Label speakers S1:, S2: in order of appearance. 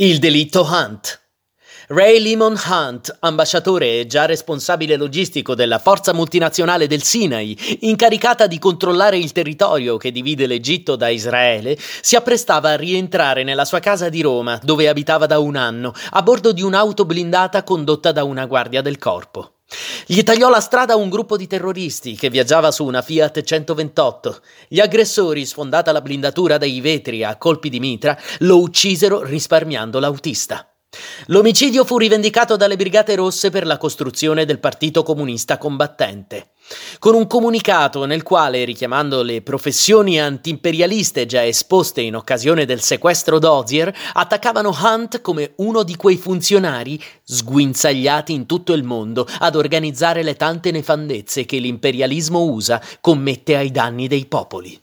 S1: Il delitto Hunt. Ray Limon Hunt, ambasciatore e già responsabile logistico della forza multinazionale del Sinai, incaricata di controllare il territorio che divide l'Egitto da Israele, si apprestava a rientrare nella sua casa di Roma, dove abitava da un anno, a bordo di un'auto blindata condotta da una guardia del corpo. Gli tagliò la strada un gruppo di terroristi che viaggiava su una Fiat 128. Gli aggressori, sfondata la blindatura dai vetri a colpi di mitra, lo uccisero risparmiando l'autista. L'omicidio fu rivendicato dalle Brigate Rosse per la costruzione del Partito Comunista Combattente, con un comunicato nel quale, richiamando le professioni antiimperialiste già esposte in occasione del sequestro d'Ozier, attaccavano Hunt come uno di quei funzionari sguinzagliati in tutto il mondo ad organizzare le tante nefandezze che l'imperialismo USA commette ai danni dei popoli.